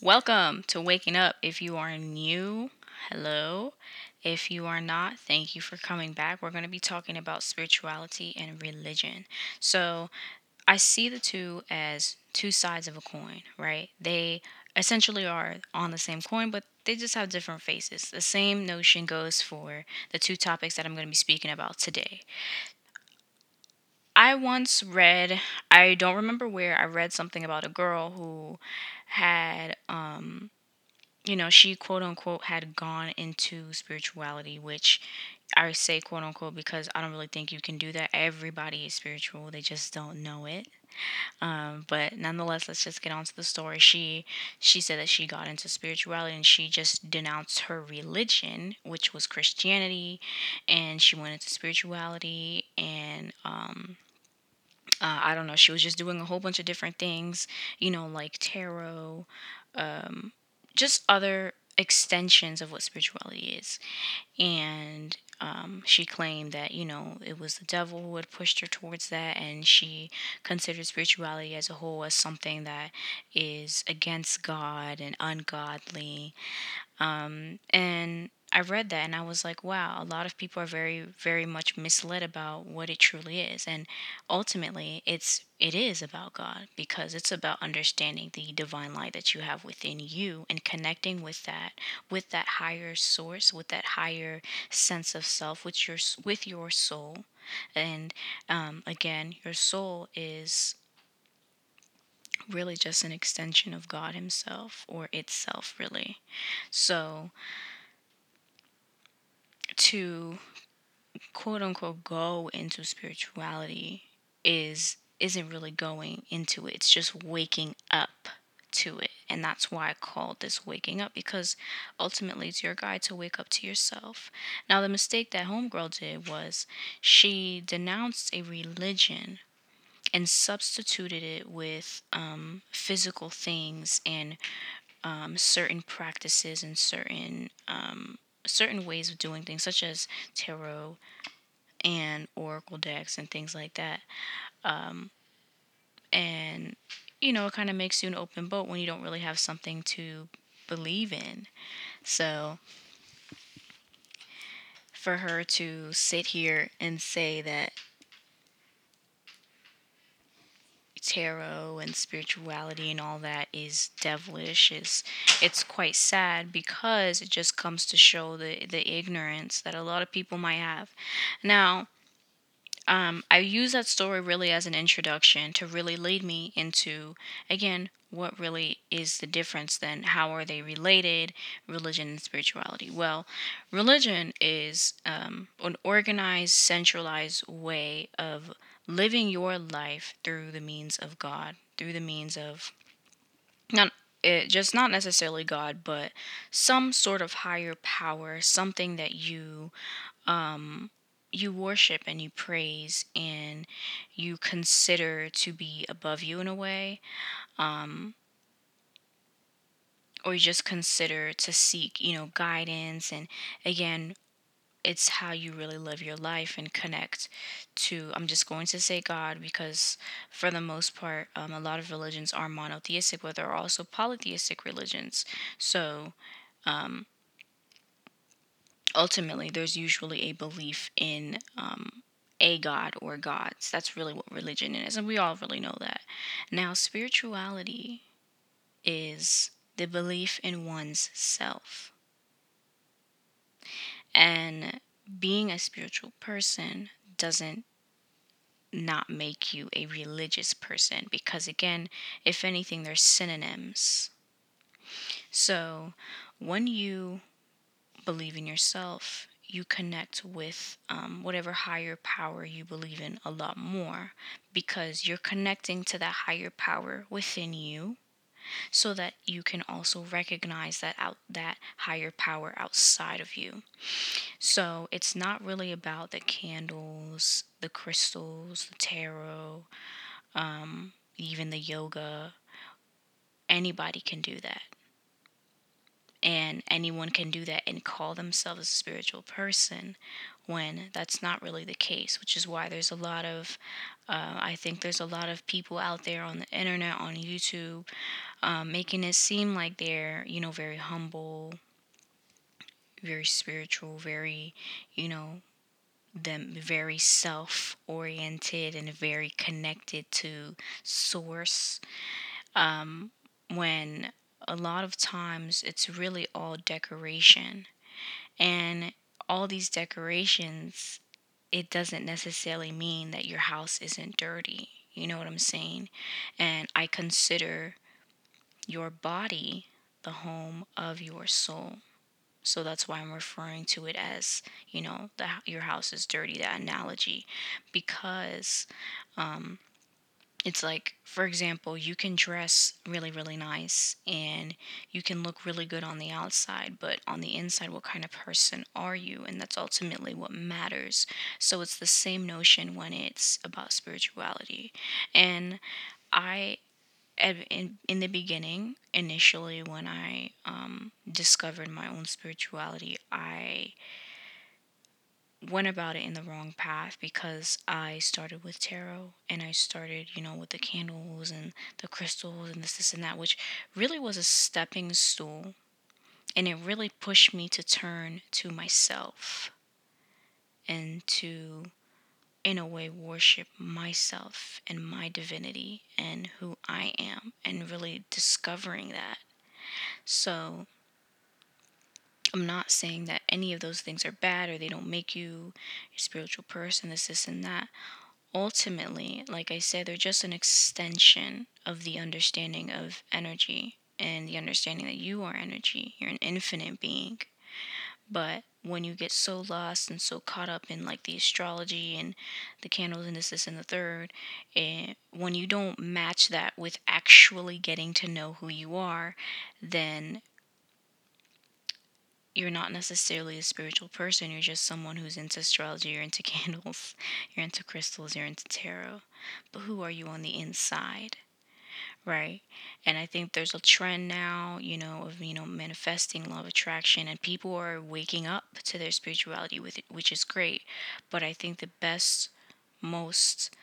Welcome to Waking Up. If you are new, hello. If you are not, thank you for coming back. We're going to be talking about spirituality and religion. So, I see the two as two sides of a coin, right? They essentially are on the same coin, but they just have different faces. The same notion goes for the two topics that I'm going to be speaking about today. I once read, I don't remember where, I read something about a girl who had um you know, she quote unquote had gone into spirituality, which I say quote unquote because I don't really think you can do that. Everybody is spiritual, they just don't know it. Um, but nonetheless, let's just get on to the story. She she said that she got into spirituality and she just denounced her religion, which was Christianity, and she went into spirituality and um uh, I don't know. She was just doing a whole bunch of different things, you know, like tarot, um, just other extensions of what spirituality is. And um, she claimed that, you know, it was the devil who had pushed her towards that, and she considered spirituality as a whole as something that is against God and ungodly. Um, and I read that and I was like, wow, a lot of people are very, very much misled about what it truly is. And ultimately it's it is about God because it's about understanding the divine light that you have within you and connecting with that, with that higher source, with that higher sense of self, with your with your soul. And um, again, your soul is really just an extension of God Himself or itself, really. So, to quote unquote go into spirituality is isn't really going into it. It's just waking up to it. And that's why I called this waking up because ultimately it's your guide to wake up to yourself. Now the mistake that homegirl did was she denounced a religion and substituted it with um, physical things and um, certain practices and certain um, certain ways of doing things, such as tarot and oracle decks and things like that. Um, and you know, it kind of makes you an open boat when you don't really have something to believe in. So for her to sit here and say that tarot and spirituality and all that is devilish is it's quite sad because it just comes to show the the ignorance that a lot of people might have now um, I use that story really as an introduction to really lead me into, again, what really is the difference then? How are they related, religion and spirituality? Well, religion is um, an organized, centralized way of living your life through the means of God, through the means of not it just not necessarily God, but some sort of higher power, something that you um you worship and you praise and you consider to be above you in a way um or you just consider to seek you know guidance and again it's how you really live your life and connect to i'm just going to say god because for the most part um, a lot of religions are monotheistic but there are also polytheistic religions so um, ultimately there's usually a belief in um, a god or gods. That's really what religion is, and we all really know that. Now, spirituality is the belief in one's self. And being a spiritual person doesn't not make you a religious person because, again, if anything, they're synonyms. So, when you believe in yourself, you connect with um, whatever higher power you believe in a lot more because you're connecting to that higher power within you so that you can also recognize that out that higher power outside of you. So it's not really about the candles the crystals the tarot um, even the yoga. Anybody can do that. And anyone can do that and call themselves a spiritual person when that's not really the case which is why there's a lot of uh, i think there's a lot of people out there on the internet on youtube um, making it seem like they're you know very humble very spiritual very you know them very self oriented and very connected to source um, when a lot of times it's really all decoration. And all these decorations, it doesn't necessarily mean that your house isn't dirty. You know what I'm saying? And I consider your body the home of your soul. So that's why I'm referring to it as, you know, the, your house is dirty, that analogy, because um, it's like, for example, you can dress really, really nice and you can look really good on the outside, but on the inside, what kind of person are you? And that's ultimately what matters. So it's the same notion when it's about spirituality. And I in, in the beginning, initially, when I um, discovered my own spirituality, I went about it in the wrong path because I started with tarot and I started, you know, with the candles and the crystals and this, this, and that, which really was a stepping stool. And it really pushed me to turn to myself and to, in a way, worship myself and my divinity and who I am and really discovering that. So, I'm not saying that any of those things are bad or they don't make you a spiritual person, this, this, and that. Ultimately, like I said, they're just an extension of the understanding of energy and the understanding that you are energy. You're an infinite being. But when you get so lost and so caught up in like the astrology and the candles and this, this, and the third, and eh, when you don't match that with actually getting to know who you are, then you're not necessarily a spiritual person. You're just someone who's into astrology, you're into candles, you're into crystals, you're into tarot. But who are you on the inside? Right? And I think there's a trend now, you know, of, you know, manifesting law of attraction and people are waking up to their spirituality with it, which is great. But I think the best, most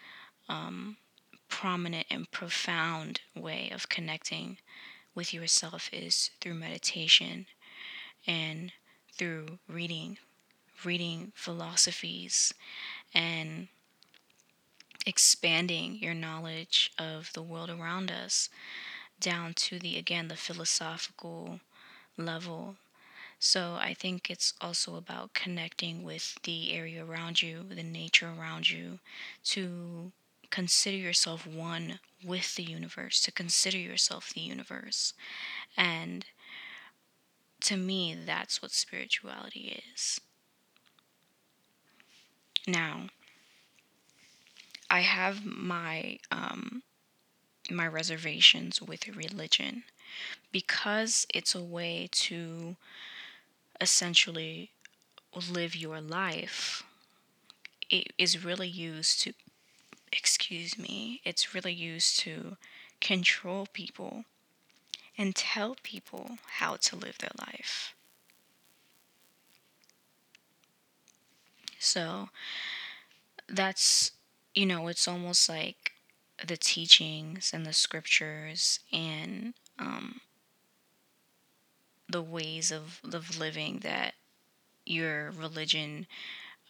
um, prominent and profound way of connecting with yourself is through meditation and through reading, reading philosophies and expanding your knowledge of the world around us down to the again the philosophical level. So i think it's also about connecting with the area around you the nature around you to consider yourself one with the universe to consider yourself the universe. And to me, that's what spirituality is. Now, I have my um, my reservations with religion because it's a way to essentially live your life. It is really used to, excuse me, it's really used to control people and tell people how to live their life. So that's, you know, it's almost like the teachings and the scriptures and um, the ways of, of living that your religion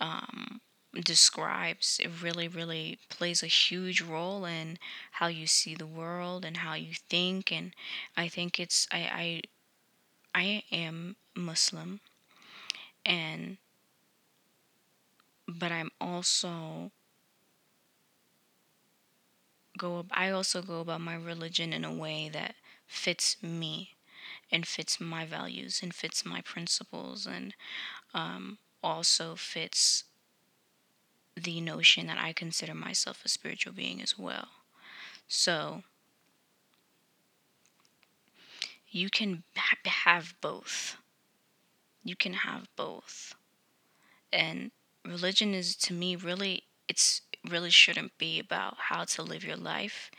um, describes, it really, really plays a huge role in how you see the world and how you think. And I think it's, I, I, I am Muslim and, but I'm also go, I also go about my religion in a way that fits me and fits my values and fits my principles and um, also fits the notion that I consider myself a spiritual being as well. So, you can have both. You can have both. And religion is to me really it's really shouldn't be about how to live your life.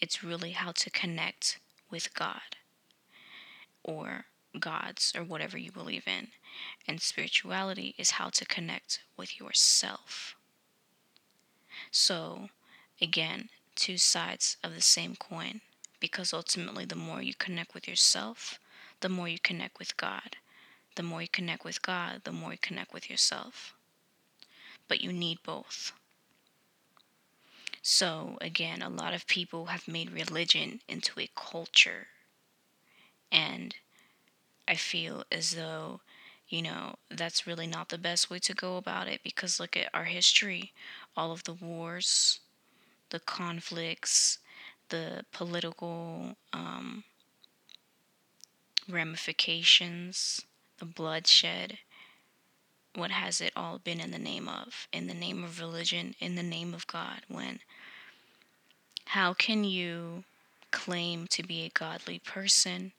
It's really how to connect with God or gods or whatever you believe in. And spirituality is how to connect with yourself. So, again, two sides of the same coin because ultimately, the more you connect with yourself, the more you connect with God. The more you connect with God, the more you connect with yourself. But you need both. So, again, a lot of people have made religion into a culture. And I feel as though, you know, that's really not the best way to go about it because look at our history, all of the wars, the conflicts, the political um, ramifications, the bloodshed. What has it all been in the name of? In the name of religion, in the name of God, when how can you claim to be a godly person,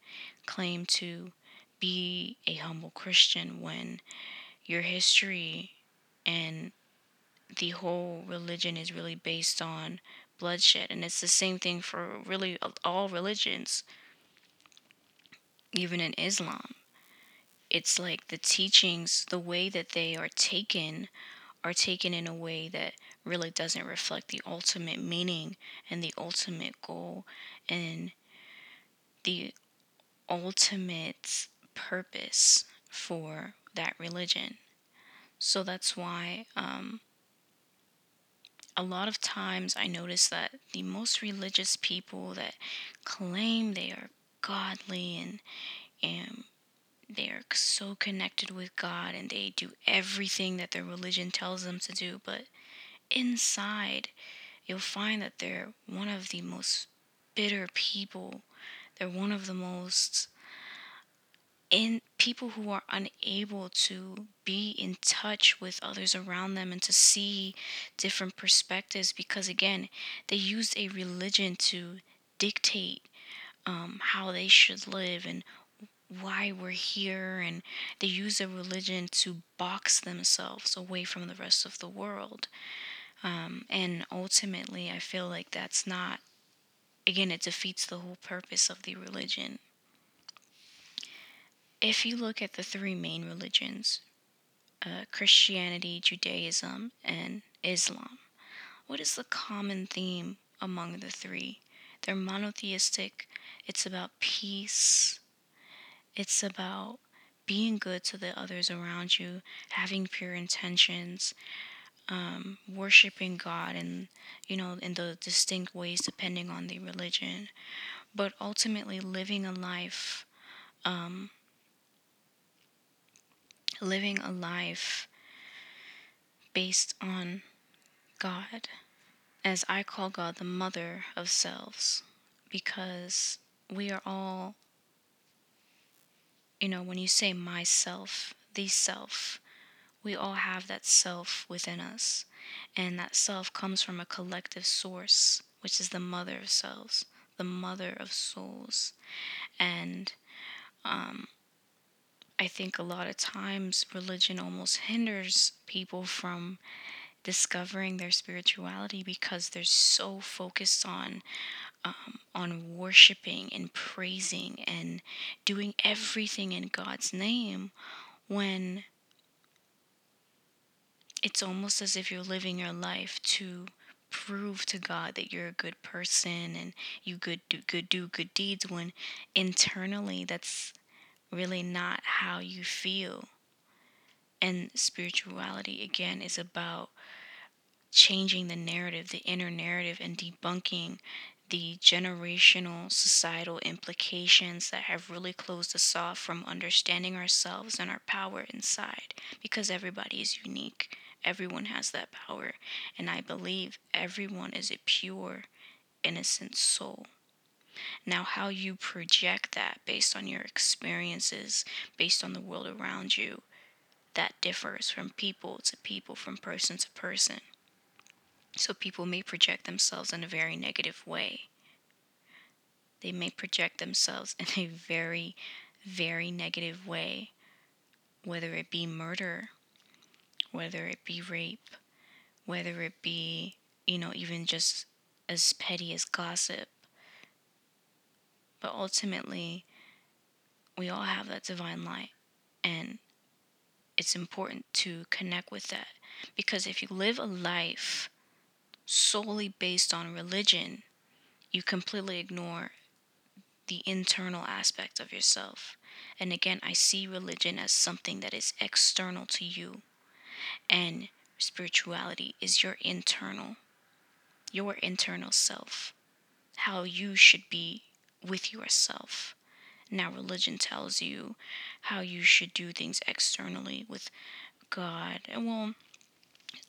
claim to be a humble Christian when your history and the whole religion is really based on bloodshed? And it's the same thing for really all religions, even in Islam. It's like the teachings, the way that they are taken, are taken in a way that really doesn't reflect the ultimate meaning and the ultimate goal and the ultimate purpose for that religion. So that's why um, a lot of times I notice that the most religious people that claim they are godly and, and they are so connected with God and they do everything that their religion tells them to do, but inside you'll find that they're one of the most bitter people. They're one of the most in people who are unable to be in touch with others around them and to see different perspectives because again they use a religion to dictate um, how they should live and why we're here and they use a religion to box themselves away from the rest of the world. Um, and ultimately i feel like that's not again it defeats the whole purpose of the religion if you look at the three main religions uh, Christianity, Judaism, and Islam, what is the common theme among the three? They're monotheistic, it's about peace, it's about being good to the others around you, having pure intentions, um, worshiping God, and you know, in the distinct ways depending on the religion, but ultimately living a life um, living a life based on God, as I call God the mother of selves, because we are all, you know, when you say myself, the self, we all have that self within us, and that self comes from a collective source, which is the mother of selves, the mother of souls, and um, I think a lot of times religion almost hinders people from discovering their spirituality because they're so focused on um, on worshiping and praising and doing everything in God's name when it's almost as if you're living your life to prove to God that you're a good person and you good do good do good deeds when internally that's really not how you feel. And spirituality, again, is about changing the narrative, the inner narrative, and debunking the generational societal implications that have really closed us off from understanding ourselves and our power inside because everybody is unique. Everyone has that power. And I believe everyone is a pure, innocent soul. Now, how you project that based on your experiences, based on the world around you, that differs from people to people, from person to person. So, people may project themselves in a very negative way. They may project themselves in a very, very negative way, whether it be murder, whether it be rape, whether it be, you know, even just as petty as gossip but ultimately, we all have that divine light and it's important to connect with that. Because if you live a life solely based on religion you completely ignore the internal aspect of yourself. And again i see religion as something that is external to you and spirituality is your internal your internal self how you should be with yourself now, religion tells you how you should do things externally with God. And well,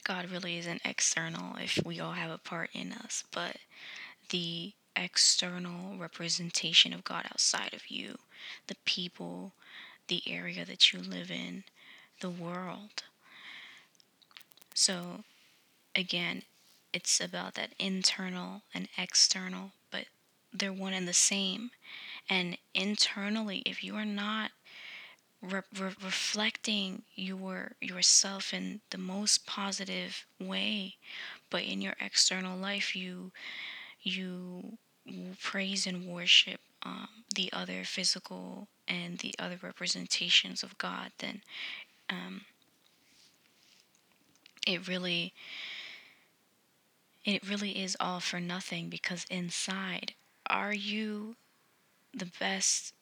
God really isn't external if we all have a part in us, but the external representation of God outside of you, the people, the area that you live in, the world. So, again, it's about that internal and external, they're one and the same. And internally, if you are not re- re- reflecting your yourself in the most positive way, but in your external life, you you praise and worship um, the other physical and the other representations of God, then um, it really it really is all for nothing because inside are you the best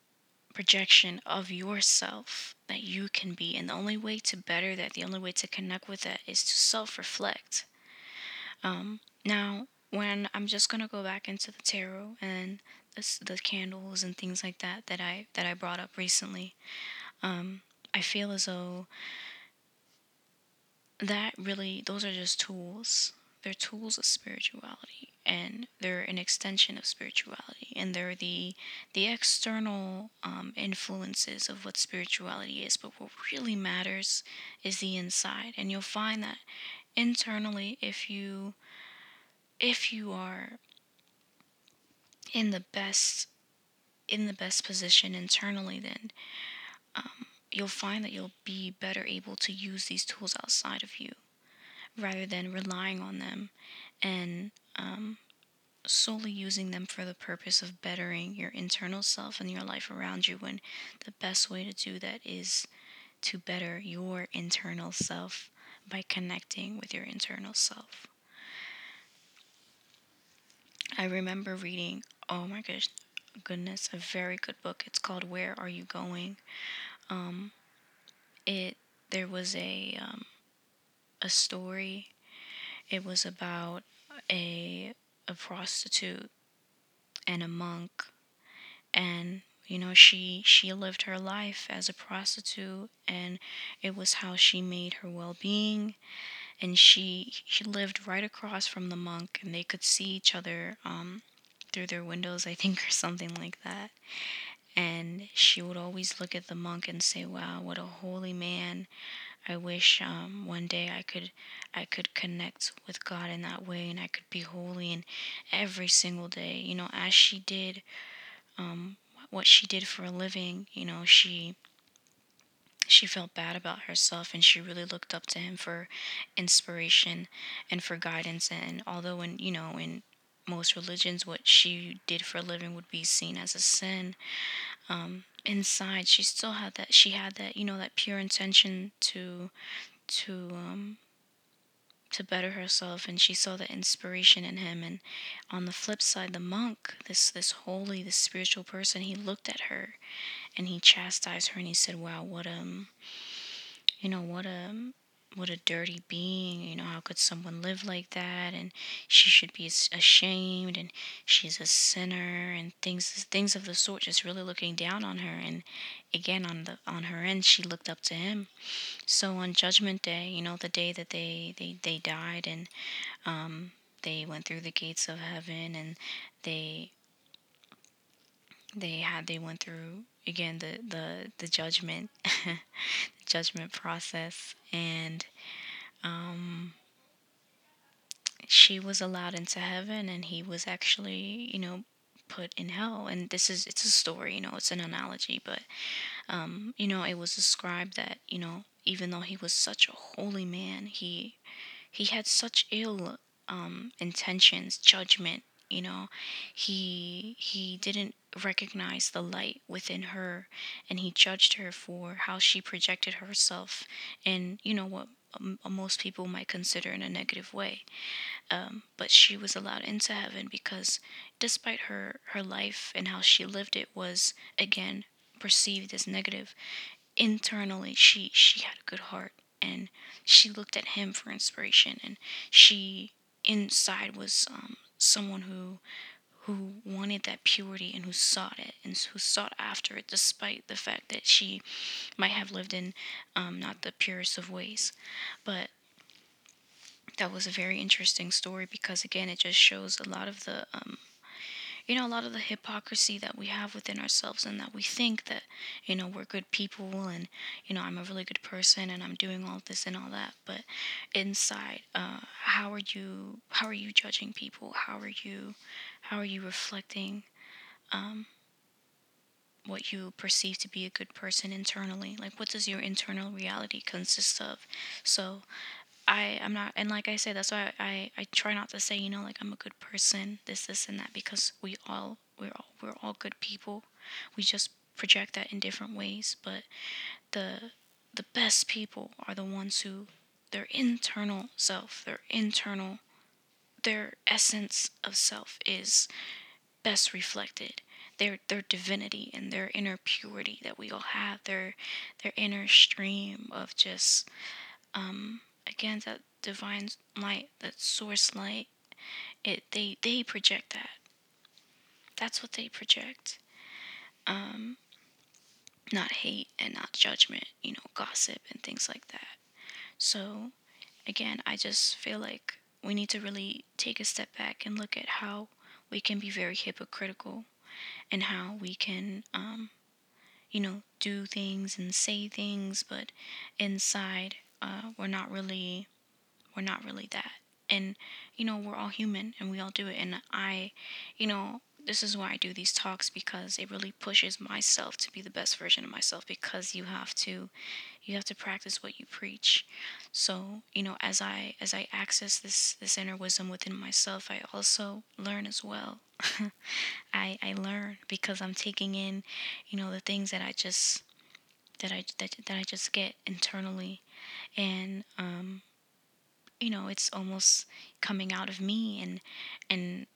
projection of yourself that you can be. And the only way to better that, the only way to connect with that is to self reflect. Um, now, when I'm just gonna go back into the tarot and the, the candles and things like that that I that I brought up recently, um, I feel as though that really those are just tools. They're tools of spirituality and they're an extension of spirituality and they're the the external um, influences of what spirituality is. But what really matters is the inside and you'll find that internally if you if you are in the best in the best position internally then um, you'll find that you'll be better able to use these tools outside of you rather than relying on them and um, solely using them for the purpose of bettering your internal self and your life around you when the best way to do that is to better your internal self by connecting with your internal self. I remember reading, oh my gosh, goodness, a very good book. It's called Where Are You Going? Um, it there was a um, a story. It was about a a prostitute and a monk. And you know she she lived her life as a prostitute and it was how she made her well-being. And she she lived right across from the monk and they could see each other um, through their windows i think or something like that. And she would always look at the monk and say wow what a holy man I wish um, one day I could I could connect with God in that way and I could be holy and every single day, you know, as she did um, what she did for a living, you know, she she felt bad about herself and she really looked up to him for inspiration and for guidance. And although in you know in most religions what she did for a living would be seen as a sin um, inside she still had that she had that you know that pure intention to to um to better herself and she saw the inspiration in him. And on the flip side the monk this this holy this spiritual person he looked at her and he chastised her and he said wow what um you know what um what a dirty being you know how could someone live like that? And she should be ashamed and she's a sinner and things things of the sort just really looking down on her. And again on the on her end she looked up to him. So on judgment day you know the day that they they, they died and um, they went through the gates of heaven and they they had they went through again the the the judgment judgment process. And um she was allowed into heaven and he was actually you know put in hell. And this is it's a story you know it's an analogy but um you know it was described that you know even though he was such a holy man he he had such ill um intentions judgment you know he he didn't recognize the light within her and he judged her for how she projected herself in you know what um, most people might consider in a negative way. Um, but she was allowed into heaven because despite her her life and how she lived it was again perceived as negative. Internally she she had a good heart and she looked at him for inspiration and she inside was um, someone who who wanted that purity and who sought it and who sought after it despite the fact that she might have lived in um, not the purest of ways. But that was a very interesting story because again it just shows a lot of the um, you know a lot of the hypocrisy that we have within ourselves and that we think that you know we're good people and you know i'm a really good person and i'm doing all this and all that. But inside uh, how are you how are you judging people? How are you how are you reflecting um, what you perceive to be a good person internally? Like what does your internal reality consist of? So I I'm not and like I say that's why I I try not to say you know like I'm a good person this this and that because we all we're all we're all good people. We just project that in different ways but the the best people are the ones who their internal self their internal their essence of self is best reflected. Their their divinity and their inner purity that we all have their their inner stream of just um again that divine light that source light it they they project that. That's what they project. Um not hate and not judgment you know gossip and things like that. So again i just feel like we need to really take a step back and look at how we can be very hypocritical and how we can um you know do things and say things but inside uh, we're not really we're not really that. And you know we're all human and we all do it. And i you know this is why i do these talks because it really pushes myself to be the best version of myself because you have to you have to practice what you preach. So you know as i as i access this this inner wisdom within myself i also learn as well. I i learn because i'm taking in you know the things that i just that i that, that i just get internally and um you know it's almost coming out of me and and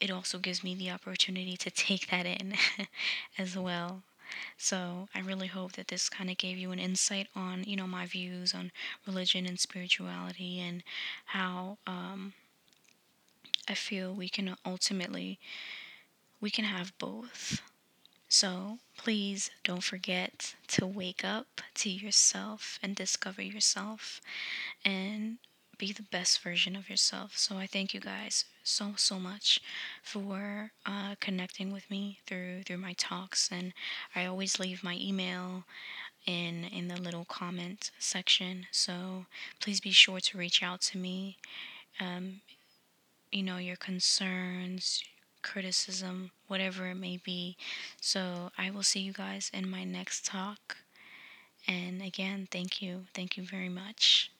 it also gives me the opportunity to take that in as well. So i really hope that this kind of gave you an insight on you know my views on religion and spirituality and how um, i feel we can ultimately we can have both so please don't forget to wake up to yourself and discover yourself and be the best version of yourself. So I thank you guys so so much for uh, connecting with me through through my talks, and I always leave my email in in the little comment section. So please be sure to reach out to me. Um, you know your concerns, criticism, whatever it may be. So I will see you guys in my next talk. And again, thank you. Thank you very much.